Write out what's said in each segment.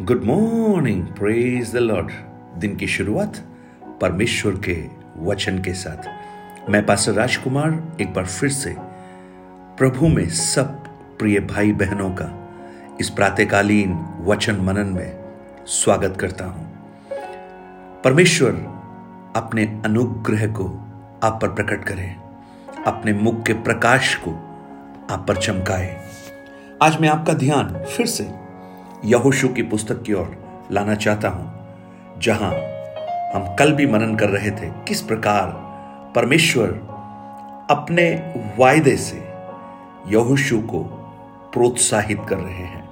Good morning praise the lord दिन की शुरुआत परमेश्वर के वचन के साथ। मैं पास्टर राजकुमार एक बार फिर से प्रभु में सब प्रिय भाई बहनों का इस प्रातकालीन वचन मनन में स्वागत करता हूँ। परमेश्वर अपने अनुग्रह को आप पर प्रकट करें। अपने मुख के प्रकाश को आप पर चमकाए। आज मैं आपका ध्यान फिर से यहोशु की पुस्तक की ओर लाना चाहता हूँ, जहाँ हम कल भी मनन कर रहे थे किस प्रकार परमेश्वर अपने वायदे से यहोशु को प्रोत्साहित कर रहे हैं।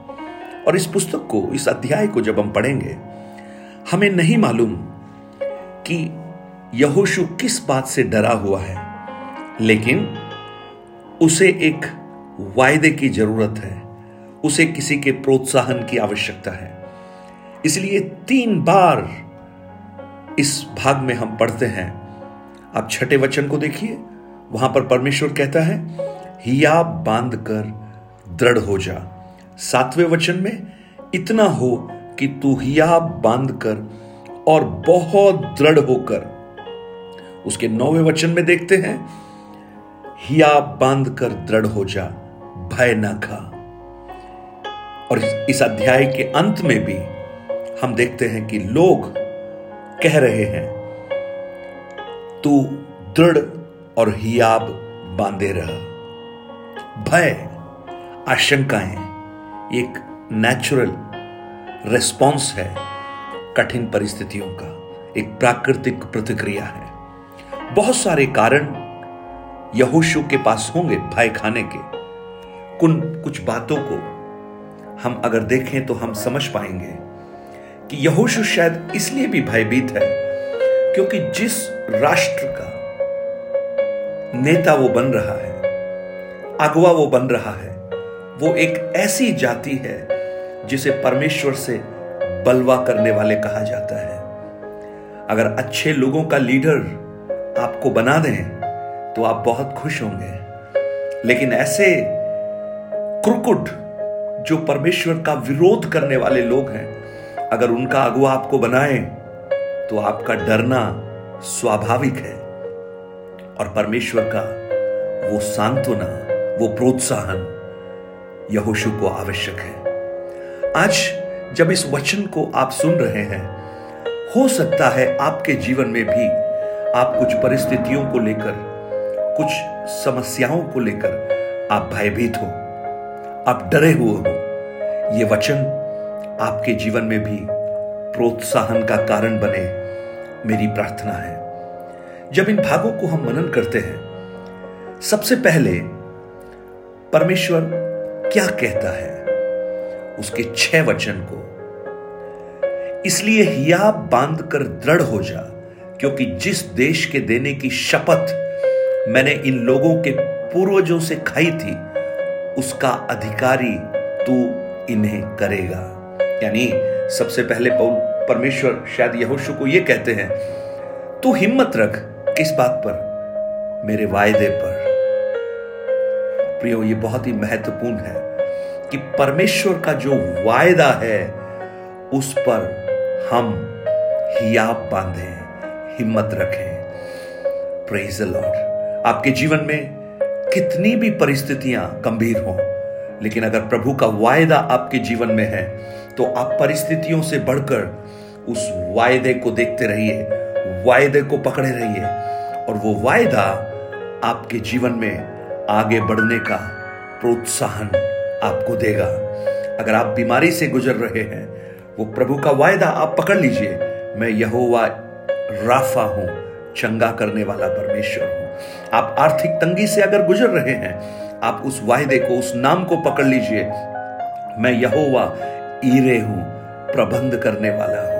और इस पुस्तक को, इस अध्याय को जब हम पढ़ेंगे, हमें नहीं मालूम कि यहोशु किस बात से डरा हुआ है, लेकिन उसे एक वायदे की ज़रूरत है। उसे किसी के प्रोत्साहन की आवश्यकता है। इसलिए तीन बार इस भाग में हम पढ़ते हैं। आप छठे वचन को देखिए। वहाँ पर परमेश्वर कहता है, हिया बाँध कर दृढ़ हो जा। सातवें वचन में, इतना हो कि तू हिया बाँध कर और बहुत दृढ़ होकर। उसके नौवे वचन में देखते हैं, हिया बाँध कर दृढ़ हो जा, भय ना खा। और इस अध्याय के अंत में भी हम देखते हैं कि लोग कह रहे हैं, तू दृढ़ और हियाब बांधे रह। भय, आशंकाएँ एक नेचुरल रिस्पॉन्स है कठिन परिस्थितियों का, एक प्राकृतिक प्रतिक्रिया है। बहुत सारे कारण यहोशु के पास होंगे, भय खाने के। कुन, कुछ बातों को हम अगर देखें तो हम समझ पाएँगे कि यहोशु शायद इसलिए भी भयभीत है क्योंकि जिस राष्ट्र का नेता वो बन रहा है, अगवा वो बन रहा है, वो एक ऐसी जाति है जिसे परमेश्वर से बलवा करने वाले कहा जाता है। अगर अच्छे लोगों का लीडर आपको बना दें तो आप बहुत खुश होंगे। लेकिन ऐसे क्रुकुट जो परमेश्वर का विरोध करने वाले लोग हैं, अगर उनका अगुआ आपको बनाए तो आपका डरना स्वाभाविक है। और परमेश्वर का वो सांत्वना, वो प्रोत्साहन यहोशु को आवश्यक है। आज जब इस वचन को आप सुन रहे हैं, हो सकता है आपके जीवन में भी आप कुछ परिस्थितियों को लेकर, कुछ समस्याओं को लेकर आप भयभीत हो। आप डरे हुए हो। ये वचन आपके जीवन में भी प्रोत्साहन का कारण बने। मेरी प्रार्थना है। जब इन भागों को हम मनन करते हैं, सबसे पहले परमेश्वर क्या कहता है? उसके छह वचन को। इसलिए हिया बाँध कर दृढ़ हो जा, क्योंकि जिस देश के देने की शपथ मैंने इन लोगों के पूर्वजों से खाई थी उसका अधिकारी तू इन्हें करेगा। यानी सबसे पहले परमेश्वर शायद यहोशु को यह कहते हैं, तू हिम्मत रख किस बात पर, मेरे वायदे पर। प्रियो, ये बहुत ही महत्वपूर्ण है कि परमेश्वर का जो वायदा है, उस पर हम हियाब बांधे, हिम्मत रखें। प्रेज लॉर्ड आपके जीवन में कितनी भी परिस्थितियाँ गंभीर हों, लेकिन अगर प्रभु का वायदा आपके जीवन में है तो आप परिस्थितियों से बढ़कर उस वायदे को देखते रहिए, वायदे को पकड़े रहिए, और वो वायदा आपके जीवन में आगे बढ़ने का प्रोत्साहन आपको देगा। अगर आप बीमारी से गुजर रहे हैं, वो प्रभु का वायदा आप पकड़ लीजिए, मैं यहोवा राफा हूँ, चंगा करने वाला परमेश्वर हूँ। आप आर्थिक तंगी से अगर गुजर रहे हैं, आप उस वायदे को, उस नाम को पकड़ लीजिए। मैं यहोवा ईरे हूँ, प्रबंध करने वाला हूँ।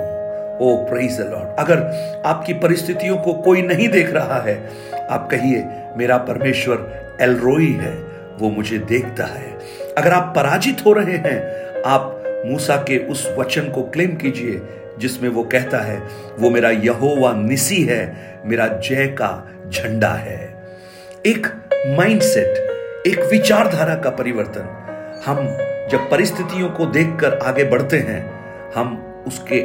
ओ प्रेज लॉर्ड अगर आपकी परिस्थितियों को कोई नहीं देख रहा है, आप कहिए, मेरा परमेश्वर एलरोई है, वो मुझे देखता है। अगर आप पराजित हो रहे हैं, आप मूसा के उस वचन को क्लेम कीजिए, जिसमें वो कहता है, वो मेरा यहोवा निसी है मेरा जय का झंडा है। एक माइंडसेट एक विचारधारा का परिवर्तन। हम जब परिस्थितियों को देखकर आगे बढ़ते हैं, हम उसके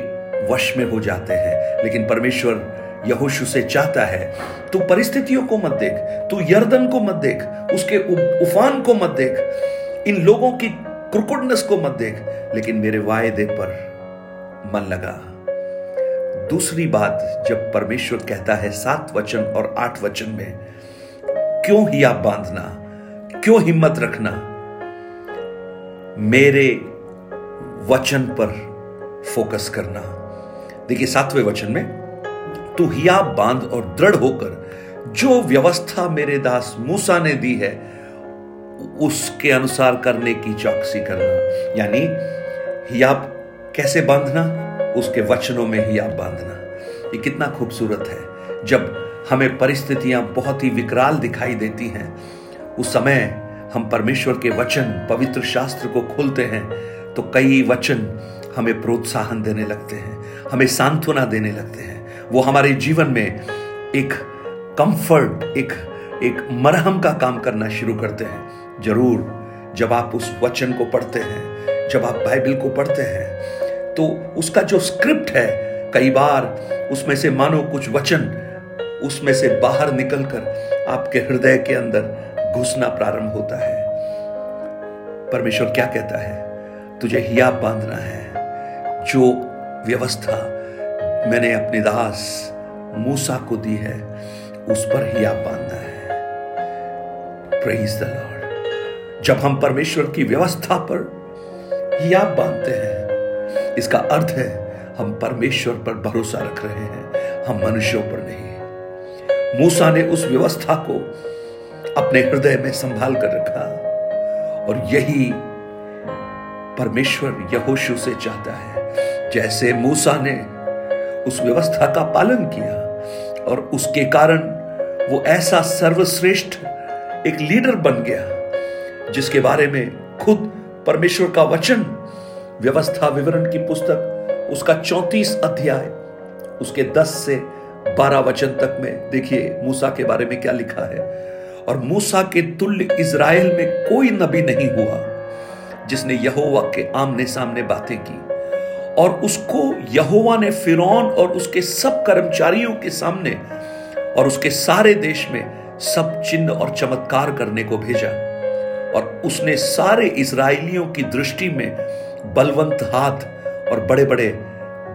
वश में हो जाते हैं। लेकिन परमेश्वर यहोशु से चाहता है, तू परिस्थितियों को मत देख, तू यर्दन को मत देख, उसके उफान को मत देख, इन लोगों की क्रुकुडनेस को मत देख। लेकिन मेरे वायदे पर मन लगा। दूसरी बात जब परमेश्वर कहता है सात वचन और आठ वचन में, क्यों ही आप बांधना? क्यों हिम्मत रखना? मेरे वचन पर फोकस करना। देखिए, सातवें वचन में, तू हिया बाँध और दृढ़ होकर जो व्यवस्था मेरे दास मूसा ने दी है, उसके अनुसार करने की चौकसी करना। यानी हियाब कैसे बांधना? उसके वचनों में ही आप बांधना। ये कितना खूबसूरत है। जब हमें परिस्थितियाँ बहुत ही विकराल दिखाई देती हैं, उस समय हम परमेश्वर के वचन, पवित्र शास्त्र को खोलते हैं तो कई वचन हमें प्रोत्साहन देने लगते हैं, हमें सांत्वना देने लगते हैं। वो हमारे जीवन में एक कंफर्ट एक एक मरहम का काम करना शुरू करते हैं। ज़रूर, जब आप उस वचन को पढ़ते हैं, जब आप बाइबल को पढ़ते हैं तो उसका जो स्क्रिप्ट है, कई बार उसमें से मानो कुछ वचन, उसमें से बाहर निकलकर आपके हृदय के अंदर घुसना प्रारंभ होता है। परमेश्वर क्या कहता है? तुझे हियाब बांधना है। जो व्यवस्था मैंने अपने दास मूसा को दी है, उस पर ही आप बांधना है। प्रेज द लॉर्ड जब हम परमेश्वर की व्यवस्था पर आप बांधते हैं इसका अर्थ है, हम परमेश्वर पर भरोसा रख रहे हैं, हम मनुष्यों पर नहीं। मूसा ने उस व्यवस्था को अपने हृदय में संभाल कर रखा, और यही परमेश्वर यहोशु से चाहता है। जैसे मूसा ने उस व्यवस्था का पालन किया, और उसके कारण वो ऐसा सर्वश्रेष्ठ एक लीडर बन गया, जिसके बारे में खुद परमेश्वर का वचन व्यवस्था विवरण की पुस्तक, उसका चौतीस अध्याय, उसके दस से बारह वचन तक में देखिए मूसा के बारे में क्या लिखा है। और मूसा के तुल्य इज़राइल में कोई नबी नहीं हुआ, जिसने यहोवा के आमने सामने बातें की। और उसको यहोवा ने फिरौन और उसके सब कर्मचारियों के सामने और उसके सारे देश में सब चिन्ह और चमत्कार करने को भेजा। और उसने सारे इसराइलियों की दृष्टि में बलवंत हाथ और बड़े बड़े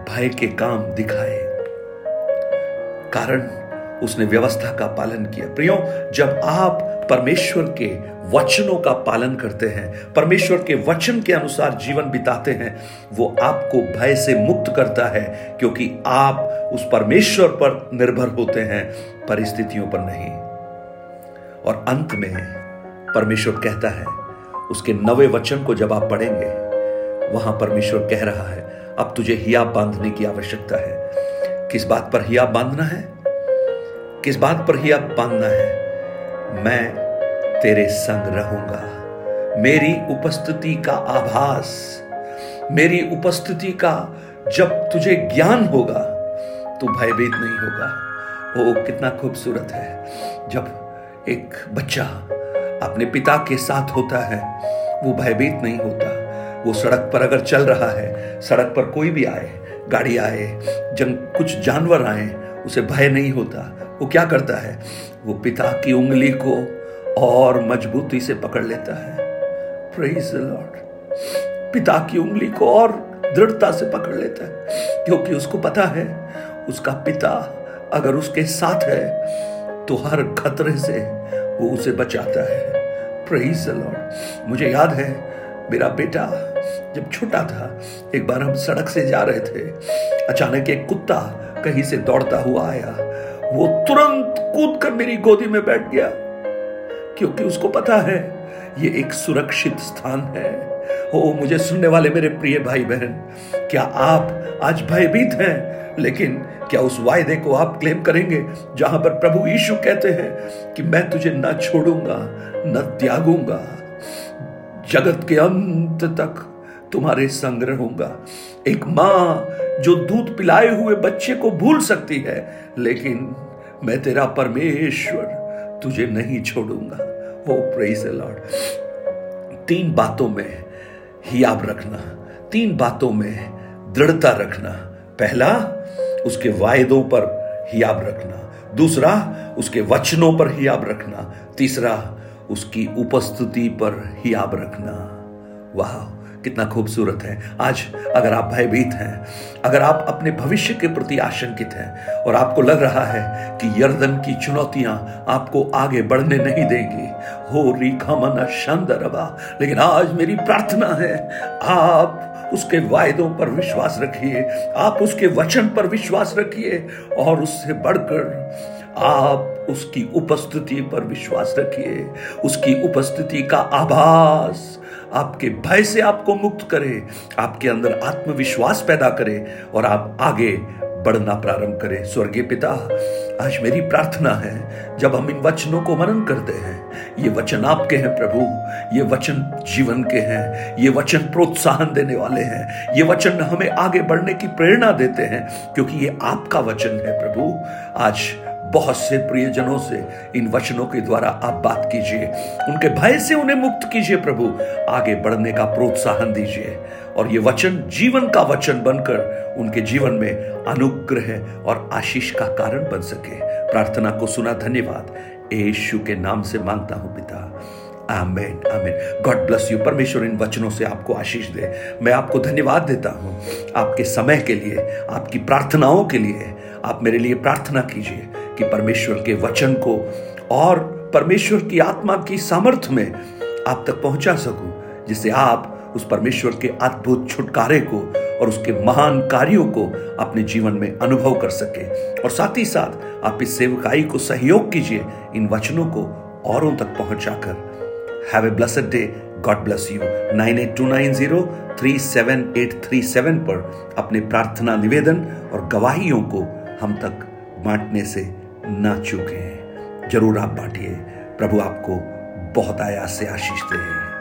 भय के काम दिखाए। कारण उसने व्यवस्था का पालन किया। प्रियो, जब आप परमेश्वर के वचनों का पालन करते हैं, परमेश्वर के वचन के अनुसार जीवन बिताते हैं, वो आपको भय से मुक्त करता है, क्योंकि आप उस परमेश्वर पर निर्भर होते हैं, परिस्थितियों पर नहीं। और अंत में परमेश्वर कहता है, उसके नवे वचन को जब आप पढ़ेंगे वहाँ परमेश्वर कह रहा है, अब तुझे हियाब बांधने की आवश्यकता है। किस बात पर हियाब बांधना है? किस बात पर हियाब बांधना है? मैं तेरे संग रहूँगा। मेरी उपस्थिति का आभास, मेरी उपस्थिति का जब तुझे ज्ञान होगा तो भयभीत नहीं होगा। वो कितना खूबसूरत है, जब एक बच्चा अपने पिता के साथ होता है, वो भयभीत नहीं होता। वो सड़क पर अगर चल रहा है, सड़क पर कोई भी आए, गाड़ी आए, जंग, कुछ जानवर आए, उसे भय नहीं होता। वो क्या करता है? वो पिता की उंगली को और मजबूती से पकड़ लेता है। लॉर्ड पिता की उंगली को और दृढ़ता से पकड़ लेता है, क्योंकि उसको पता है, उसका पिता अगर उसके साथ है तो हर खतरे से वो उसे बचाता है। लॉर्ड मुझे याद है मेरा बेटा जब छोटा था, एक बार हम सड़क से जा रहे थे, अचानक एक कुत्ता कहीं से दौड़ता हुआ आया। वो तुरंत कूद कर मेरी गोदी में बैठ गया, क्योंकि उसको पता है, ये एक सुरक्षित स्थान है। ओ मुझे सुनने वाले मेरे प्रिय भाई बहन क्या आप आज भयभीत हैं? लेकिन क्या उस वायदे को आप क्लेम करेंगे, जहाँ पर प्रभु यीशु कहते हैं कि मैं तुझे न छोड़ूँगा, न त्यागूँगा? जगत के अंत तक तुम्हारे संग रहूँगा एक माँ जो दूध पिलाए हुए बच्चे को भूल सकती है, लेकिन मैं तेरा परमेश्वर तुझे नहीं छोड़ूँगा। वो प्रेज लॉर्ड तीन बातों में हियाब रखना, तीन बातों में दृढ़ता रखना। पहला, उसके वायदों पर हियाब रखना। दूसरा, उसके वचनों पर हियाब रखना। तीसरा उसकी उपस्थिति पर हियाब रखना। वाह, कितना खूबसूरत है। आज अगर आप भयभीत हैं, अगर आप अपने भविष्य के प्रति आशंकित हैं और आपको लग रहा है कि यर्दन की चुनौतियाँ आपको आगे बढ़ने नहीं देंगी हो रीखा मना शानदारबा लेकिन आज मेरी प्रार्थना है, आप उसके वायदों पर विश्वास रखिए, आप उसके वचन पर विश्वास रखिए और उससे बढ़कर आप उसकी उपस्थिति पर विश्वास रखिए। उसकी उपस्थिति का आभास आपके भय से आपको मुक्त करे, आपके अंदर आत्मविश्वास पैदा करे और आप आगे बढ़ना प्रारंभ करें। स्वर्गीय पिता, आज मेरी प्रार्थना है, जब हम इन वचनों को मनन करते हैं, ये वचन आपके हैं प्रभु, ये वचन जीवन के हैं, ये वचन प्रोत्साहन देने वाले हैं, ये वचन हमें आगे बढ़ने की प्रेरणा देते हैं, क्योंकि ये आपका वचन है प्रभु। आज बहुत से प्रियजनों से इन वचनों के द्वारा आप बात कीजिए, उनके भय से उन्हें मुक्त कीजिए प्रभु। आगे बढ़ने का प्रोत्साहन दीजिए। और ये वचन जीवन का वचन बनकर उनके जीवन में अनुग्रह और आशीष का कारण बन सके। प्रार्थना को सुना, धन्यवाद। यीशु के नाम से माँगता हूँ पिता। आमेन आमेन। गॉड ब्लस यू परमेश्वर इन वचनों से आपको आशीष दे। मैं आपको धन्यवाद देता हूँ। आपके समय के लिए, आपकी प्रार्थनाओं के लिए आप मेरे लिए प्रार्थना कीजिए कि परमेश्वर के वचन को और परमेश्वर की आत्मा की सामर्थ्य में आप तक पहुँचा सकूँ जिससे आप उस परमेश्वर के अद्भुत छुटकारे को और उसके महान कार्यों को अपने जीवन में अनुभव कर सके। और साथ ही साथ आप इस सेवकाई को सहयोग कीजिए इन वचनों को औरों तक पहुंचाकर। Have a blessed day God bless you nine eight two nine zero three seven eight three seven पर अपने प्रार्थना निवेदन और गवाहियों को हम तक बांटने से ना चूके। ज़रूर आप बांटिए। प्रभु आपको बहुत आयास से आशीष दे।